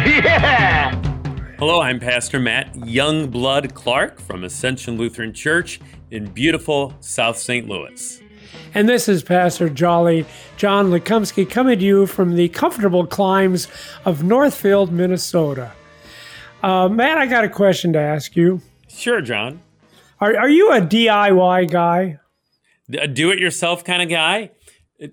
Yeah! Hello, I'm Pastor Matt Youngblood Clark from Ascension Lutheran Church in beautiful South St. Louis. And this is Pastor Jolly John Lekumsky coming to you from the comfortable climes of Northfield, Minnesota. Uh, Matt, I got a question to ask you. Sure, John. Are, are you a DIY guy? A do it yourself kind of guy?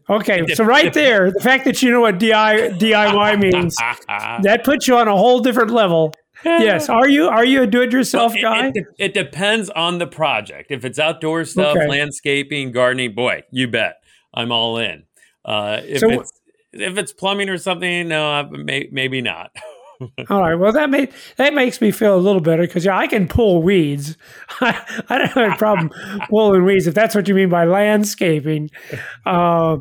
Okay, so right there, the fact that you know what DI, DIY means, that puts you on a whole different level. Yes, are you are you a do-it-yourself Well, guy? It, it depends on the project. If it's outdoor stuff, Okay. landscaping, gardening, boy, you bet, I'm all in. Uh, if So- it's if it's plumbing or something, no, may, maybe not. All right. Well, that may, that makes me feel a little better because yeah, I can pull weeds. I, I don't have a problem pulling weeds if that's what you mean by landscaping. Uh,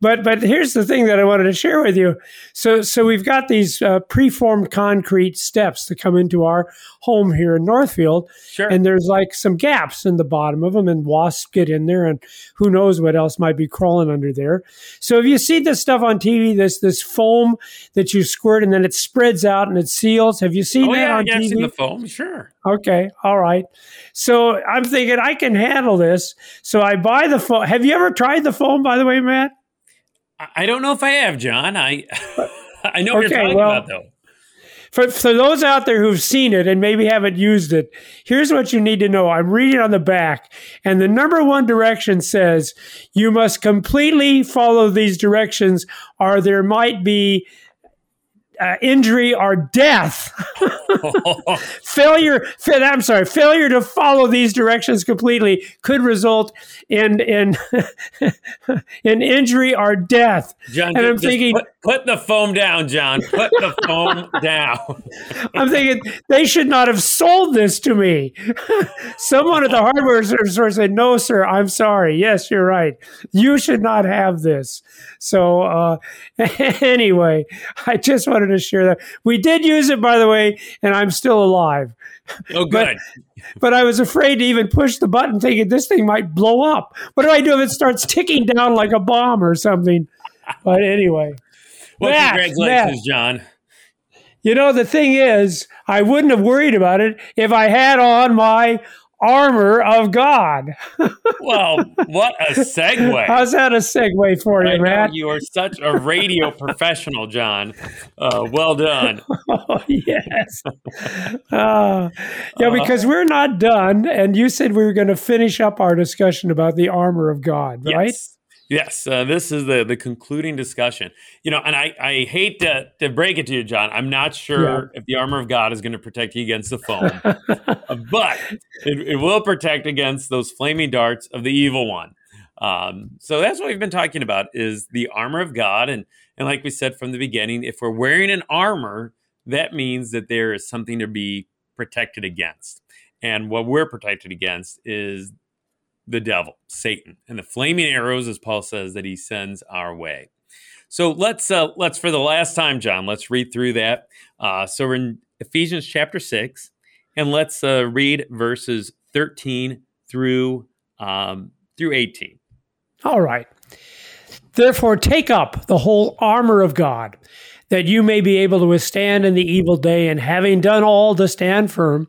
but but here's the thing that I wanted to share with you. So so we've got these uh, preformed concrete steps to come into our home here in Northfield, Sure. and there's like some gaps in the bottom of them, and wasps get in there, and who knows what else might be crawling under there. So if you see this stuff on TV, this this foam that you squirt and then it spreads out and it seals. Have you seen oh that yeah, on yeah, I've TV? seen the foam. Sure. Okay, all right. So I'm thinking I can handle this. So I buy the foam. Have you ever tried the foam, by the way, Matt? I- don't know if I have, John. I I know what Okay, you're talking well- about, though. For, for those out there who've seen it and maybe haven't used it, here's what you need to know. I'm reading on the back, and the number one direction says you must completely follow these directions, or there might be uh, injury or death. failure, fa- I'm sorry, failure to follow these directions completely could result in in in injury or death. John, And I'm thinking- put, put the foam down, John. Put the foam down. I'm thinking they should not have sold this to me. Someone at the hardware store said, "No, sir, I'm sorry. Yes, you're right. You should not have this." So, uh, anyway, I just wanted to share that we did use it, by the way, and I'm still alive. Oh, But- good. But I was afraid to even push the button, thinking this thing might blow up. What do I do if it starts ticking down like a bomb or something? But anyway. Well, Matt, congratulations, John. You know, the thing is, I wouldn't have worried about it if I had on my armor of God. Well, what a segue. How's that a segue for I you, Matt? you are such a radio professional, John. Uh, well done. Oh, yes. Uh, yeah, because we're not done. And you said we were going to finish up our discussion about the armor of God, right? Yes. Yes, uh, this is the the concluding discussion. You know, and I, I hate to, to break it to you, John. I'm not sure if the armor of God is going to protect you against the foam, but it, it will protect against those flaming darts of the evil one. Um, so that's what we've been talking about is the armor of God, and and like we said from the beginning, if we're wearing an armor, that means that there is something to be protected against, and what we're protected against is the devil, Satan, and the flaming arrows, as Paul says, that he sends our way. So let's uh, let's for the last time, John, let's read through that. Uh, so we're in Ephesians chapter six, and let's uh, read verses thirteen through um, through eighteen. All right. Therefore, take up the whole armor of God, that you may be able to withstand in the evil day, and having done all to stand firm.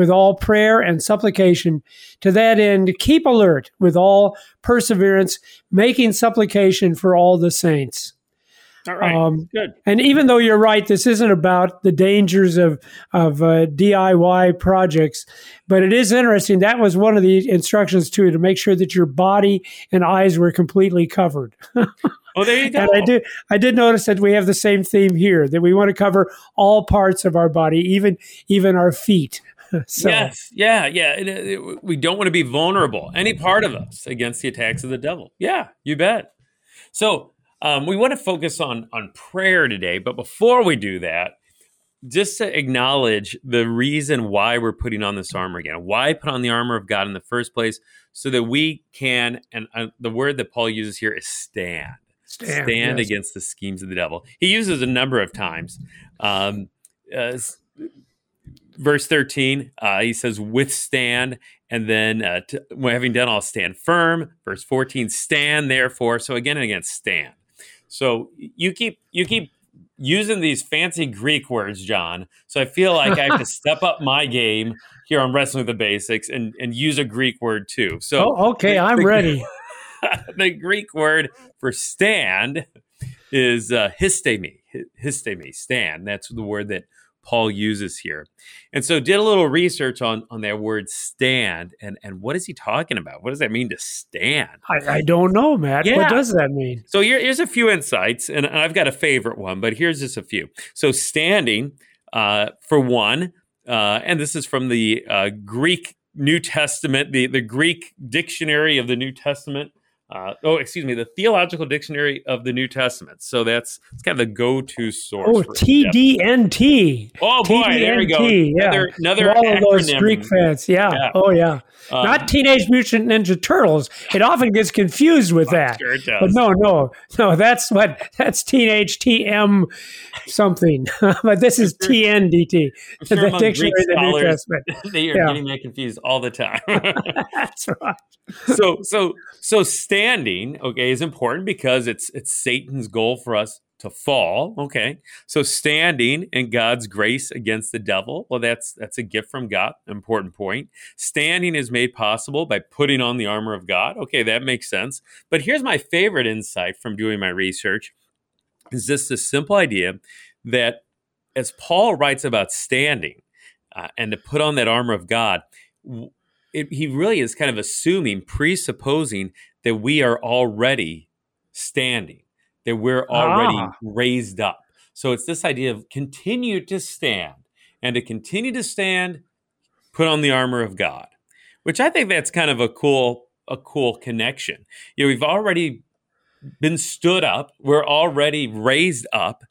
with all prayer and supplication. To that end, keep alert with all perseverance, making supplication for all the saints. All right. Um, Good. And even though you're right, this isn't about the dangers of of uh, DIY projects, but it is interesting. That was one of the instructions too, to make sure that your body and eyes were completely covered. Oh, there you go. and I did I did notice that we have the same theme here that we want to cover all parts of our body, even even our feet. so Yes, yeah, yeah. It- it- we don't want to be vulnerable, any part of us, against the attacks of the devil. Yeah, you bet. So um, we want to focus on on prayer today, but before we do that, just to acknowledge the reason why we're putting on this armor again. Why put on the armor of God in the first place, so that we can. And uh, the word that Paul uses here is stand. stand, stand yes. against the schemes of the devil. He uses a number of times. Um, uh, verse 13, uh, he says, withstand. And then, uh, when having done all, stand firm. Verse 14, stand therefore. So again and again, stand. So you keep, you keep using these fancy Greek words, John. So I feel like I have to step up my game here on Wrestling with the Basics and, and use a Greek word too. So Oh, okay, I'm the- ready. the Greek word for stand is uh, histemi. Histemi, stand. That's the word that Paul uses here. And so did a little research on, on that word stand and, and what is he talking about? What does that mean to stand? I, I don't know, Matt. Yeah. What does that mean? So here, here's a few insights, and I've got a favorite one, but here's just a few. So standing, uh, for one, uh, and this is from the uh, Greek New Testament, the, the Greek dictionary of the New Testament. Uh, oh, excuse me, the Theological Dictionary of the New Testament. So that's it's kind of the go-to source. Oh, TDNT. Oh boy, there we go. Yeah. Another, another all of those. Greek fans. Yeah. Yeah. Oh, yeah. Um, Not Teenage Mutant Ninja Turtles. It often gets confused with that. Sure it But no, no, no. That's what that's teenage TM something. but this is TNDT, sure the dictionary of the New Testament. they are Yeah. getting that confused all the time. That's right. so so so standing okay is important because it's it's satan's goal for us to fall okay? So standing in god's grace against the devil well that's that's a gift from god important point. Standing is made possible by putting on the armor of god okay that makes sense. But here's my favorite insight from doing my research is just this the simple idea that as paul writes about standing uh, and to put on that armor of god it, he really is kind of assuming, presupposing that we are already standing, that we're already Ah. raised up. So it's this idea of continue to stand, and to continue to stand, put on the armor of God, which I think that's kind of a cool, a cool connection. You know, we've already been stood up, we're already raised up.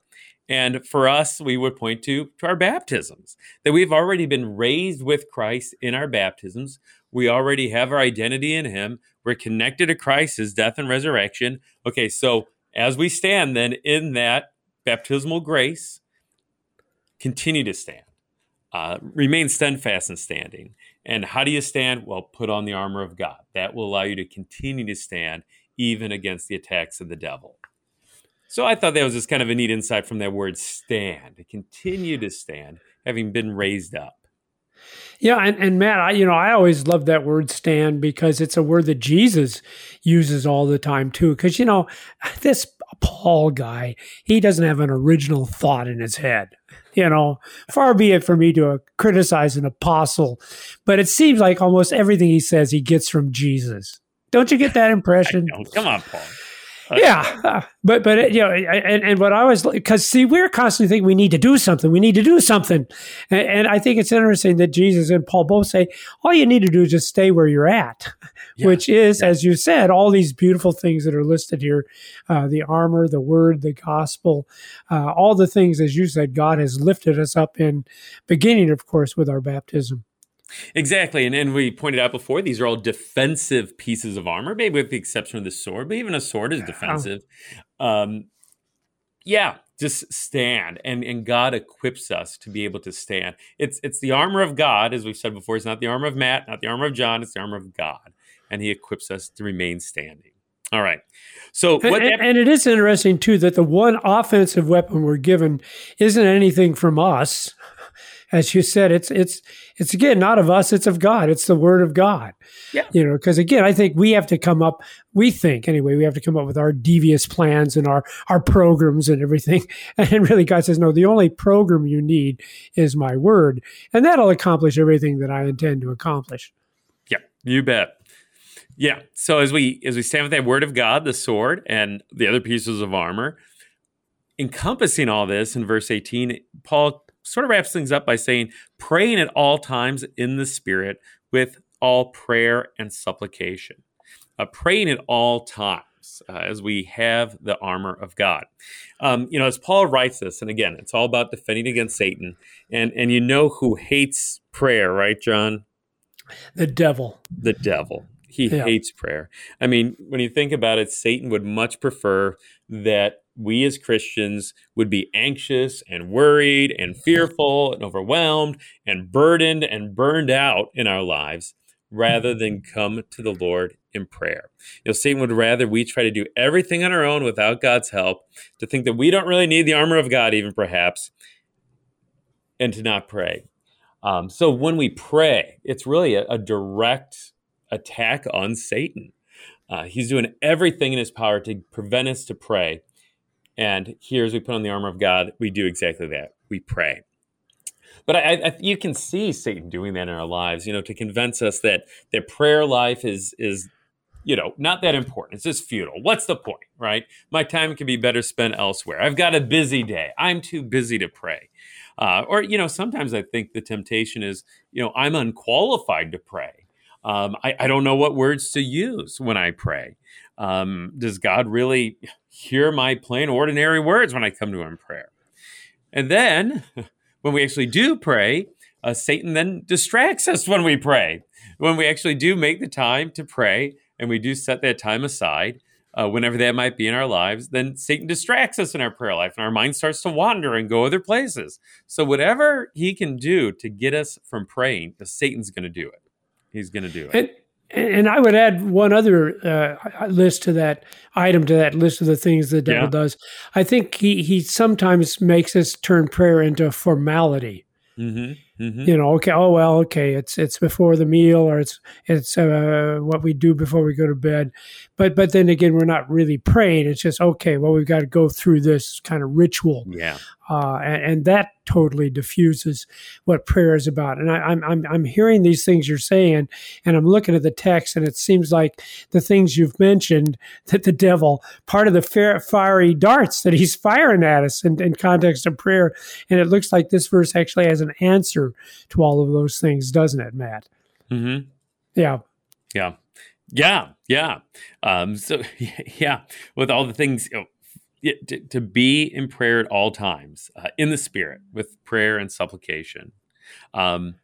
And for us, we would point to, to our baptisms, that we've already been raised with Christ in our baptisms. We already have our identity in Him. We're connected to Christ, His death and resurrection. Okay, so as we stand then in that baptismal grace, continue to stand. Uh, remain steadfast in standing. And how do you stand? Well, put on the armor of God. That will allow you to continue to stand even against the attacks of the devil. So I thought that was just kind of a neat insight from that word stand, continue to stand, having been raised up. Yeah, and, and Matt, I, you know, I always love that word stand because it's a word that Jesus uses all the time too. Because, you know, this Paul guy, he doesn't have an original thought in his head. You know, far be it for me to uh, criticize an apostle, but it seems like almost everything he says he gets from Jesus. Don't you get that impression? Come on, Paul. yeah, but but you know, and, and what I was because see, we're constantly thinking we need to do something, we need to do something, and, and I think it's interesting that Jesus and Paul both say all you need to do is just stay where you're at, Yeah, which is, as you said, all these beautiful things that are listed here: uh, the armor, the word, the gospel, uh, all the things, as you said, God has lifted us up in, beginning, of course, with our baptism. Exactly. And, and we pointed out before, these are all defensive pieces of armor, maybe with the exception of the sword, but even a sword is defensive. Um, yeah, just stand. And, and God equips us to be able to stand. It's, it's the armor of God, as we've said before. It's not the armor of Matt, not the armor of John, it's the armor of God. And he equips us to remain standing. All right. So what and- that and it is interesting too that the one offensive weapon we're given isn't anything from us. As you said, it's it's it's again not of us, it's of God. It's the Word of God. Yeah. You know, because again, I think we have to come up. We think anyway, we have to come up with our devious plans and our our programs and everything. And really, God says, no, the only program you need is my Word, and that'll accomplish everything that I intend to accomplish. Yeah, you bet. Yeah. So as we as we stand with that word of God, the sword, and the other pieces of armor, encompassing all this in verse 18, Paul sort of wraps things up by saying, praying at all times in the Spirit with all prayer and supplication. Uh, praying at all times uh, as we have the armor of God. Um, you know, as Paul writes this, and again, it's all about defending against Satan. And and you know who hates prayer, right, John? The devil. The devil. He Yeah. hates prayer. I mean, when you think about it, Satan would much prefer that we as Christians would be anxious and worried and fearful and overwhelmed and burdened and burned out in our lives rather than come to the Lord in prayer. You know, Satan would rather we try to do everything on our own without God's help, to think that we don't really need the armor of God, even perhaps, and to not pray. Um, so when we pray, it's really a, a direct attack on Satan. Uh, he's doing everything in his power to prevent us to pray. And here, as we put on the armor of God, we do exactly that. We pray. But I, I, you can see Satan doing that in our lives, you know, to convince us that that prayer life is is, you know, not that important. It's just futile. What's the point, right? My time can be better spent elsewhere. I've got a busy day. I'm too busy to pray. Uh, or you know, sometimes I think the temptation is, you know, I'm unqualified to pray. Um, I, I don't know what words to use when I pray. Um, does God really hear my plain, ordinary words when I come to Him in prayer? And then, when we actually do pray, uh, Satan then distracts us when we pray. When we actually do make the time to pray and we do set that time aside, uh, whenever that might be in our lives, then Satan distracts us in our prayer life and our mind starts to wander and go other places. So, whatever he can do to get us from praying, Satan's going to do it. He's going to do it. And, and I would add one other uh, list to that item to that list of the things the devil Yeah. does. I think he he sometimes makes us turn prayer into a formality. hmm hmm You know, okay, oh well, okay, it's it's before the meal or it's it's uh, what we do before we go to bed, but but then again, we're not really praying. It's just okay, well, we've got to go through this kind of ritual Yeah. Uh, and, and that totally diffuses what prayer is about. And I, I'm, I'm I'm hearing these things you're saying, and I'm looking at the text, and it seems like the things you've mentioned that the devil part of the fair, fiery darts that he's firing at us in, in context of prayer, and it looks like this verse actually has an answer to all of those things, doesn't it, Matt? hmm Yeah. Yeah. Yeah. Yeah. Um, so, yeah, with all the things, you know, to, to be in prayer at all times, uh, in the spirit, with prayer and supplication. Um,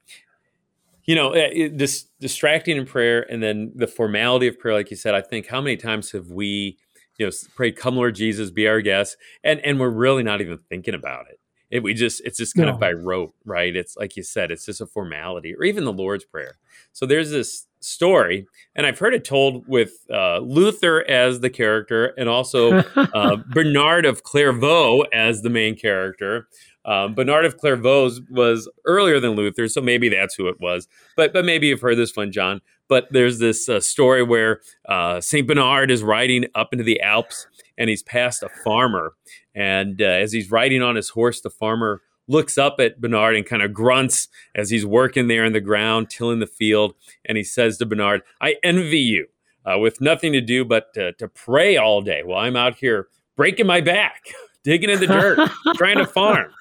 you know, uh, it, this distracting in prayer and then the formality of prayer, like you said, I think how many times have we, you know, prayed, "Come, Lord Jesus, be our guest," and and we're really not even thinking about it. It, we just it's just kind No. of by rote, right? It's like you said, it's just a formality, or even the Lord's prayer. So there's this story, and I've heard it told with uh, Luther as the character, and also uh, Bernard of Clairvaux as the main character. Um, Bernard of Clairvaux was earlier than Luther, so maybe that's who it was. But but maybe you've heard this one, John. But there's this uh, story where uh, Saint Bernard is riding up into the Alps, and he's past a farmer, and uh, as he's riding on his horse, the farmer looks up at Bernard and kind of grunts as he's working there in the ground, tilling the field, and he says to Bernard, "I envy you." Uh, with nothing to do but to, to pray all day while I'm out here breaking my back, digging in the dirt, trying to farm.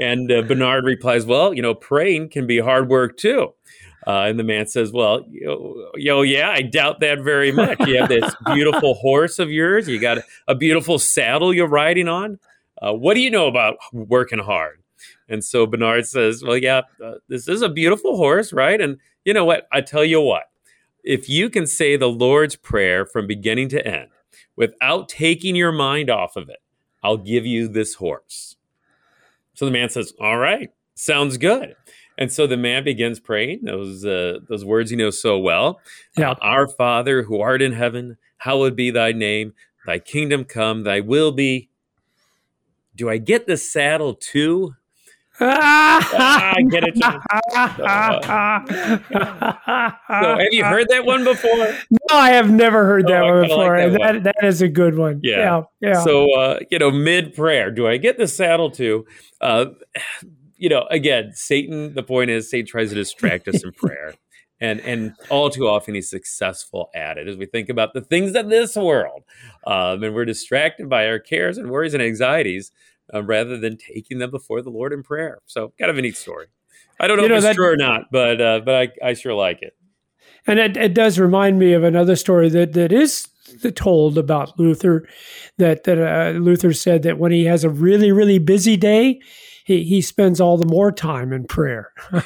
And uh, Bernard replies, Well, you know, praying can be hard work too. Uh, and the man says, Well, yo, yo, yeah, I doubt that very much. You have this beautiful horse of yours, you got a beautiful saddle you're riding on. Uh, what do you know about working hard? And so Bernard says, Well, yeah, uh, this is a beautiful horse, right? And you know what? I tell you what, if you can say the Lord's Prayer from beginning to end without taking your mind off of it, I'll give you this horse. So the man says, All right, sounds good. And so the man begins praying those uh, those words he knows so well. Yeah. Uh, Our Father who art in heaven, hallowed be thy name. Thy kingdom come, thy will be. Do I get the saddle too? Ah, get it. So, have you heard that one before? No, I have never heard that Oh, one like before. that that, one. that is a good one. Yeah. Yeah. Yeah. So, uh, you know, mid prayer, do I get the saddle too? Uh, you know, again, Satan. The point is, Satan tries to distract us in prayer, and and all too often he's successful at it. As we think about the things of this world, um, and we're distracted by our cares and worries and anxieties, uh, rather than taking them before the Lord in prayer. So, kind of a neat story. I don't know You know, if it's that- true or not, but uh, but I, I sure like it. And it, it does remind me of another story that, that is told about Luther. That that uh, Luther said that when he has a really really busy day, he he spends all the more time in prayer.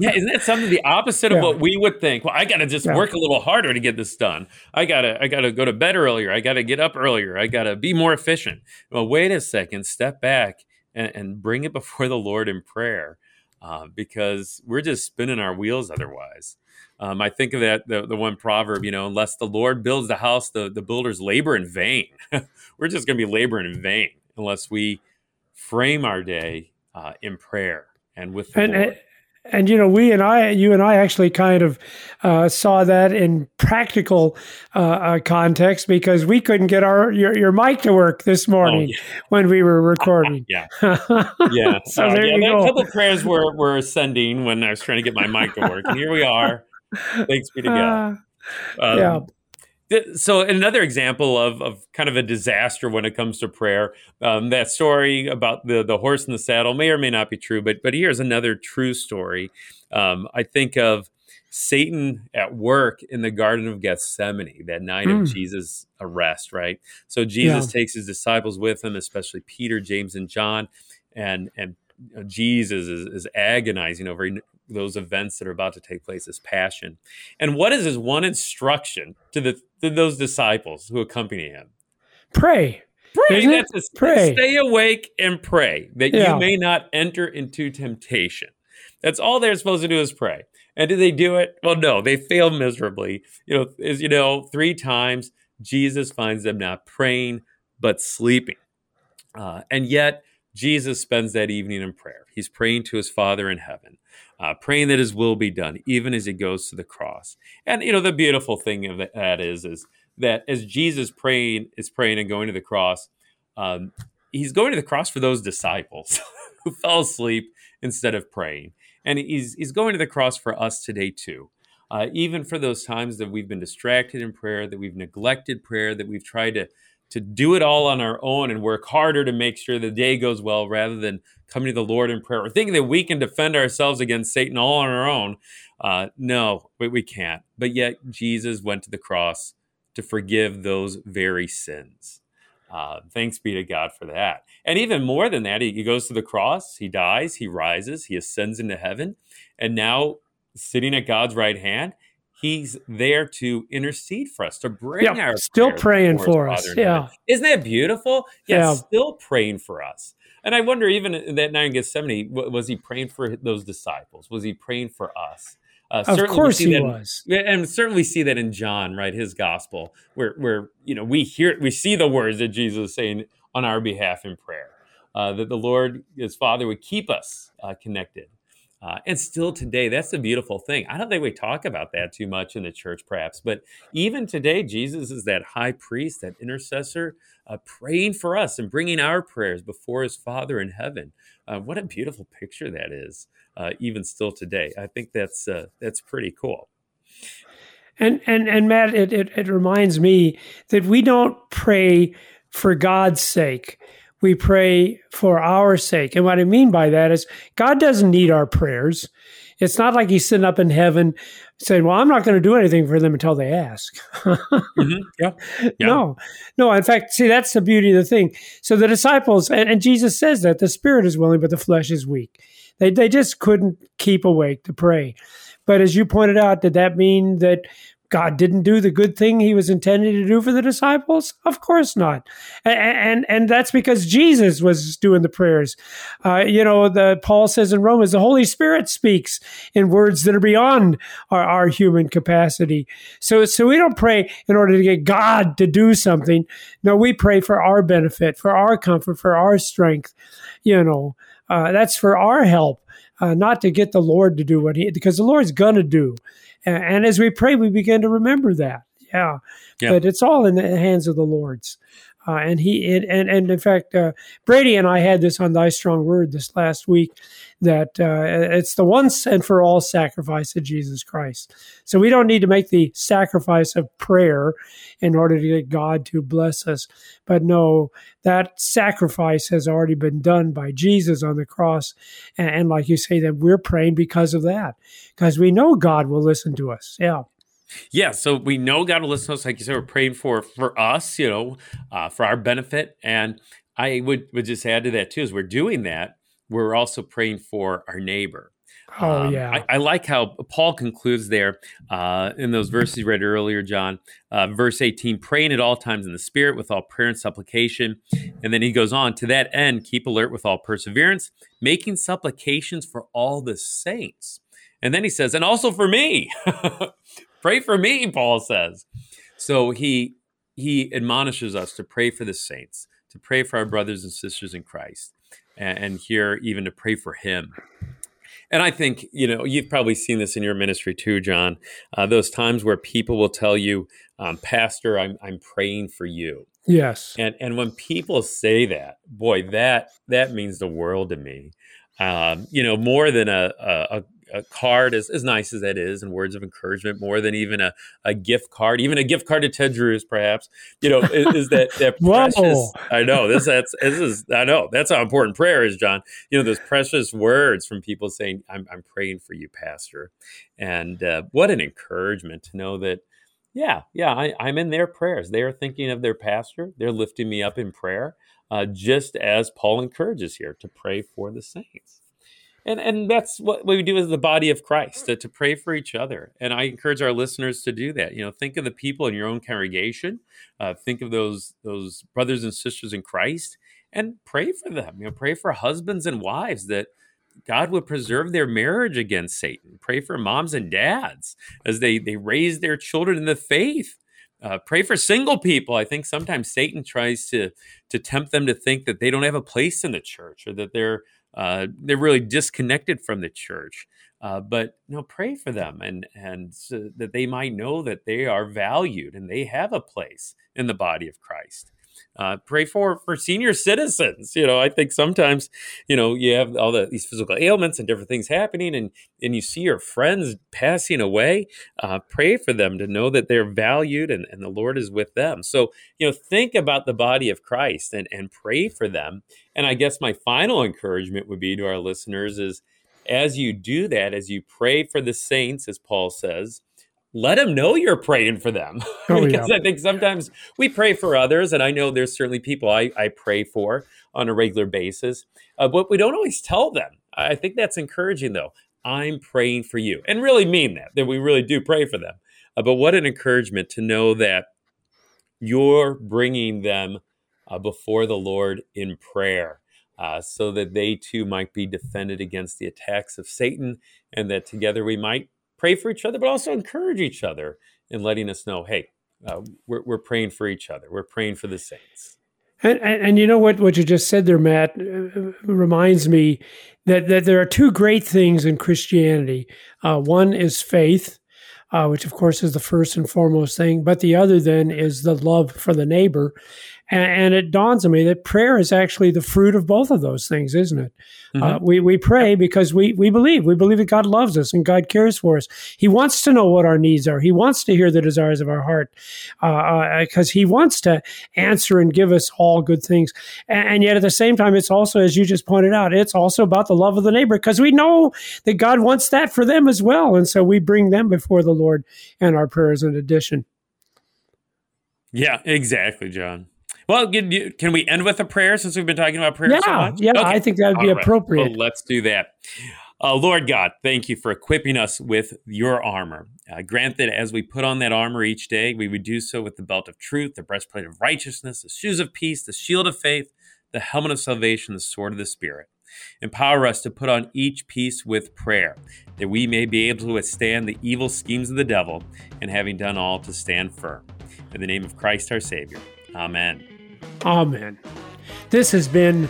Yeah, isn't that something the opposite of what we would think? Well, I got to just Yeah. work a little harder to get this done. I gotta, I gotta go to bed earlier. I gotta get up earlier. I gotta be more efficient. Well, wait a second. Step back and, and bring it before the Lord in prayer, uh, because we're just spinning our wheels otherwise. Um, I think of that the, the one proverb, you know, unless the Lord builds the house, the, the builders labor in vain. we're just going to be laboring in vain unless we frame our day uh, in prayer and with the and Lord. and, and you know we and I you and I actually kind of uh, saw that in practical uh, uh, context because we couldn't get our your, your mic to work this morning Oh, yeah. when we were recording. Yeah. yeah. So Uh, there yeah, you go. couple of prayers were, were ascending when I was trying to get my mic to work. And here we are. Thanks be to God. Um, yeah. So another example of, of kind of a disaster when it comes to prayer. Um, that story about the, the horse and the saddle may or may not be true, but but here's another true story. Um, I think of Satan at work in the Garden of Gethsemane that night Mm. of Jesus' arrest. Right. So Jesus takes his disciples with him, especially Peter, James, and John, and and uh, Jesus is, is agonizing over those events that are about to take place, his passion. And what is his one instruction to the to those disciples who accompany him? Pray. Pray. Isn't? That's Pray. Stay awake and pray that Yeah. you may not enter into temptation. That's all they're supposed to do is pray. And do they do it? Well, no, they fail miserably. You know, as you know, three times Jesus finds them not praying but sleeping. Uh, and yet, Jesus spends that evening in prayer. He's praying to his Father in heaven, uh, praying that his will be done, even as he goes to the cross. And you know, the beautiful thing of that is, is that as Jesus praying is praying and going to the cross, um, he's going to the cross for those disciples who fell asleep instead of praying, and he's he's going to the cross for us today too. Uh, even for those times that we've been distracted in prayer, that we've neglected prayer, that we've tried to to do it all on our own and work harder to make sure the day goes well rather than coming to the Lord in prayer or thinking that we can defend ourselves against Satan all on our own. Uh, no, we, we can't. But yet, Jesus went to the cross to forgive those very sins. Uh, thanks be to God for that. And even more than that, he, he goes to the cross, he dies, he rises, he ascends into heaven. And now, sitting at God's right hand, he's there to intercede for us, to bring Yeah, our still praying for us. Father. Yeah. Isn't that beautiful? Yeah, Yeah. still praying for us. And I wonder, even in that night in Gethsemane, wa- was he praying for those disciples? Was he praying for us? Uh, Of course he that- was. and certainly see that in John, right? His gospel, where where you know we hear we see the words that Jesus is saying on our behalf in prayer, uh, that the Lord, His Father, would keep us uh, connected. Uh, and still today, that's the beautiful thing. I don't think we talk about that too much in the church, perhaps, but even today, Jesus is that high priest, that intercessor, uh, praying for us and bringing our prayers before His Father in heaven. Uh, what a beautiful picture that is, uh, even still today. I think that's uh, that's pretty cool. And and and Matt, it, it it reminds me that we don't pray for God's sake. We pray for our sake. And what I mean by that is God doesn't need our prayers. It's not like he's sitting up in heaven saying, Well, I'm not going to do anything for them until they ask. Mhm, Yeah. Yeah. No, no. In fact, see, that's the beauty of the thing. So the disciples, and, and Jesus says that the spirit is willing, but the flesh is weak. They, they just couldn't keep awake to pray. But as you pointed out, did that mean that God didn't do the good thing he was intending to do for the disciples? Of course not. And and, and that's because Jesus was doing the prayers. Uh, you know, the Paul says in Romans, the Holy Spirit speaks in words that are beyond our, our human capacity. So so we don't pray in order to get God to do something. No, we pray for our benefit, for our comfort, for our strength. You know. Uh, that's for our help, uh, not to get the Lord to do what He, because the Lord's going to do. And, and, as we pray, we begin to remember that. Yeah. yeah. But it's all in the hands of the Lord's. Uh, and he it, and and in fact, uh, Brady and I had this on Thy Strong Word this last week that uh, it's the once and for all sacrifice of Jesus Christ. So we don't need to make the sacrifice of prayer in order to get God to bless us, but no, that sacrifice has already been done by Jesus on the cross, and, and like you say, that we're praying because of that, because we know God will listen to us. Yeah. Yeah, so we know God will listen to us. Like you said, we're praying for for us, you know, uh, for our benefit. And I would would just add to that too, as we're doing that, we're also praying for our neighbor. Oh um, yeah, I, I, like how Paul concludes there uh, in those verses you read earlier, John. Uh, verse eighteen: praying at all times in the Spirit with all prayer and supplication. And then he goes on to that end, keep alert with all perseverance, making supplications for all the saints. And then he says, and also for me. Pray for me, Paul says. So he he admonishes us to pray for the saints, to pray for our brothers and sisters in Christ, and, and here even to pray for him. And I think, you know, you've probably seen this in your ministry too, John. Uh, those times where people will tell you, um, Pastor, I'm, I'm praying for you. Yes. And, and when people say that, boy, that, that means the world to me. Um, you know, more than a, a, a card, as, as nice as that is, and words of encouragement, more than even a, a gift card, even a gift card to Ted Drewes, perhaps, you know, is, is that that precious. I know this. That's this is. I know that's how important prayer is, John. You know, those precious words from people saying, "I'm I'm praying for you, Pastor," and uh, what an encouragement to know that. Yeah, yeah, I, I'm in their prayers. They are thinking of their pastor. They're lifting me up in prayer, uh, just as Paul encourages here to pray for the saints and and that's what we do as the body of Christ to, to, pray for each other. And I encourage our listeners to do that. You know, think of the people in your own congregation, uh, think of those those brothers and sisters in Christ, and pray for them. You know, pray for husbands and wives that God would preserve their marriage against Satan. Pray for moms and dads as they they raise their children in the faith. Uh, pray for single people. I think sometimes Satan tries to to tempt them to think that they don't have a place in the church or that they're uh, they're really disconnected from the church. Uh, but you know, pray for them and and so that they might know that they are valued and they have a place in the body of Christ. Uh, pray for for senior citizens. You know, I think sometimes, you know, you have all the, these physical ailments and different things happening, and and you see your friends passing away. Uh, pray for them to know that they're valued and, and the Lord is with them. So, you know, think about the body of Christ and and pray for them. And I guess my final encouragement would be to our listeners is as you do that, as you pray for the saints, as Paul says, let them know you're praying for them. Oh, because yeah. I think sometimes we pray for others, and I know there's certainly people I, I pray for on a regular basis, uh, but we don't always tell them. I think that's encouraging, though. I'm praying for you, and really mean that, that we really do pray for them. Uh, but what an encouragement to know that you're bringing them uh, before the Lord in prayer. Uh, so that they too might be defended against the attacks of Satan, and that together we might pray for each other, but also encourage each other in letting us know, hey, uh, we're, we're praying for each other. We're praying for the saints. And, and, and, you know what, what you just said there, Matt, uh, reminds me that, that there are two great things in Christianity. Uh, one is faith, uh, which of course is the first and foremost thing, but the other then is the love for the neighbor. And, and, it dawns on me that prayer is actually the fruit of both of those things, isn't it? Mm-hmm. Uh, we, we pray because we, we believe. We believe that God loves us and God cares for us. He wants to know what our needs are. He wants to hear the desires of our heart because uh, uh He wants to answer and give us all good things. And, and, yet at the same time, it's also, as you just pointed out, it's also about the love of the neighbor because we know that God wants that for them as well. And so we bring them before the Lord and our prayers in addition. Yeah, exactly, John. Well, can we end with a prayer since we've been talking about prayer yeah, so much? Yeah, okay. I think that would be right. appropriate. Well, let's do that. Uh, Lord God, thank you for equipping us with your armor. Uh, grant that as we put on that armor each day, we would do so with the belt of truth, the breastplate of righteousness, the shoes of peace, the shield of faith, the helmet of salvation, the sword of the Spirit. Empower us to put on each piece with prayer, that we may be able to withstand the evil schemes of the devil, and having done all, to stand firm. In the name of Christ our Savior. Amen. Amen. This has been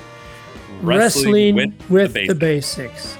wrestling, Wrestling, with, with, the the basics. basics.